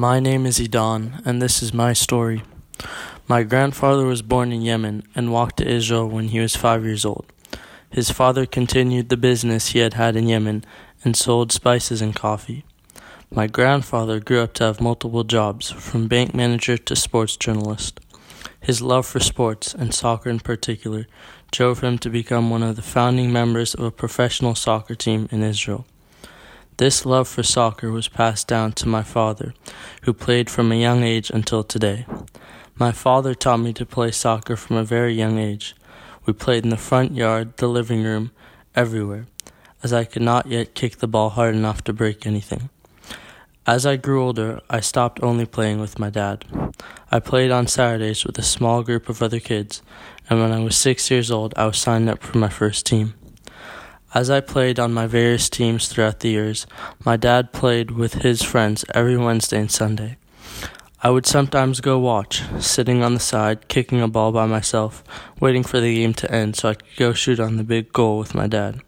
My name is Idan, and this is my story. My grandfather was born in Yemen and walked to Israel when he was five years old. His father continued the business he had had in Yemen and sold spices and coffee. My grandfather grew up to have multiple jobs, from bank manager to sports journalist. His love for sports, and soccer in particular, drove him to become one of the founding members of a professional soccer team in Israel. This love for soccer was passed down to my father, who played from a young age until today. My father taught me to play soccer from a very young age. We played in the front yard, the living room, everywhere, as I could not yet kick the ball hard enough to break anything. As I grew older, I stopped only playing with my dad. I played on Saturdays with a small group of other kids, and when I was six years old, I was signed up for my first team. As I played on my various teams throughout the years, my dad played with his friends every Wednesday and Sunday. I would sometimes go watch, sitting on the side, kicking a ball by myself, waiting for the game to end so I could go shoot on the big goal with my dad.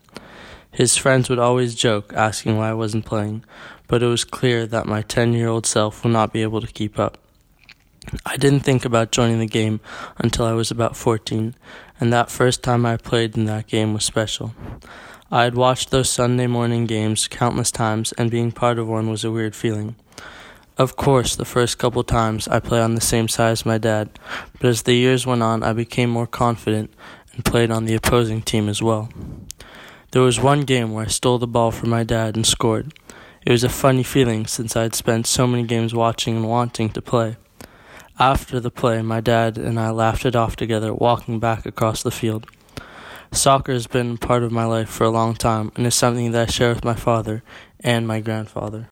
His friends would always joke, asking why I wasn't playing, but it was clear that my 10 year old self would not be able to keep up. I didn't think about joining the game until I was about 14, and that first time I played in that game was special. I had watched those Sunday morning games countless times, and being part of one was a weird feeling. Of course, the first couple times I played on the same side as my dad, but as the years went on, I became more confident and played on the opposing team as well. There was one game where I stole the ball from my dad and scored. It was a funny feeling since I had spent so many games watching and wanting to play. After the play, my dad and I laughed it off together, walking back across the field. Soccer has been part of my life for a long time and is something that I share with my father and my grandfather.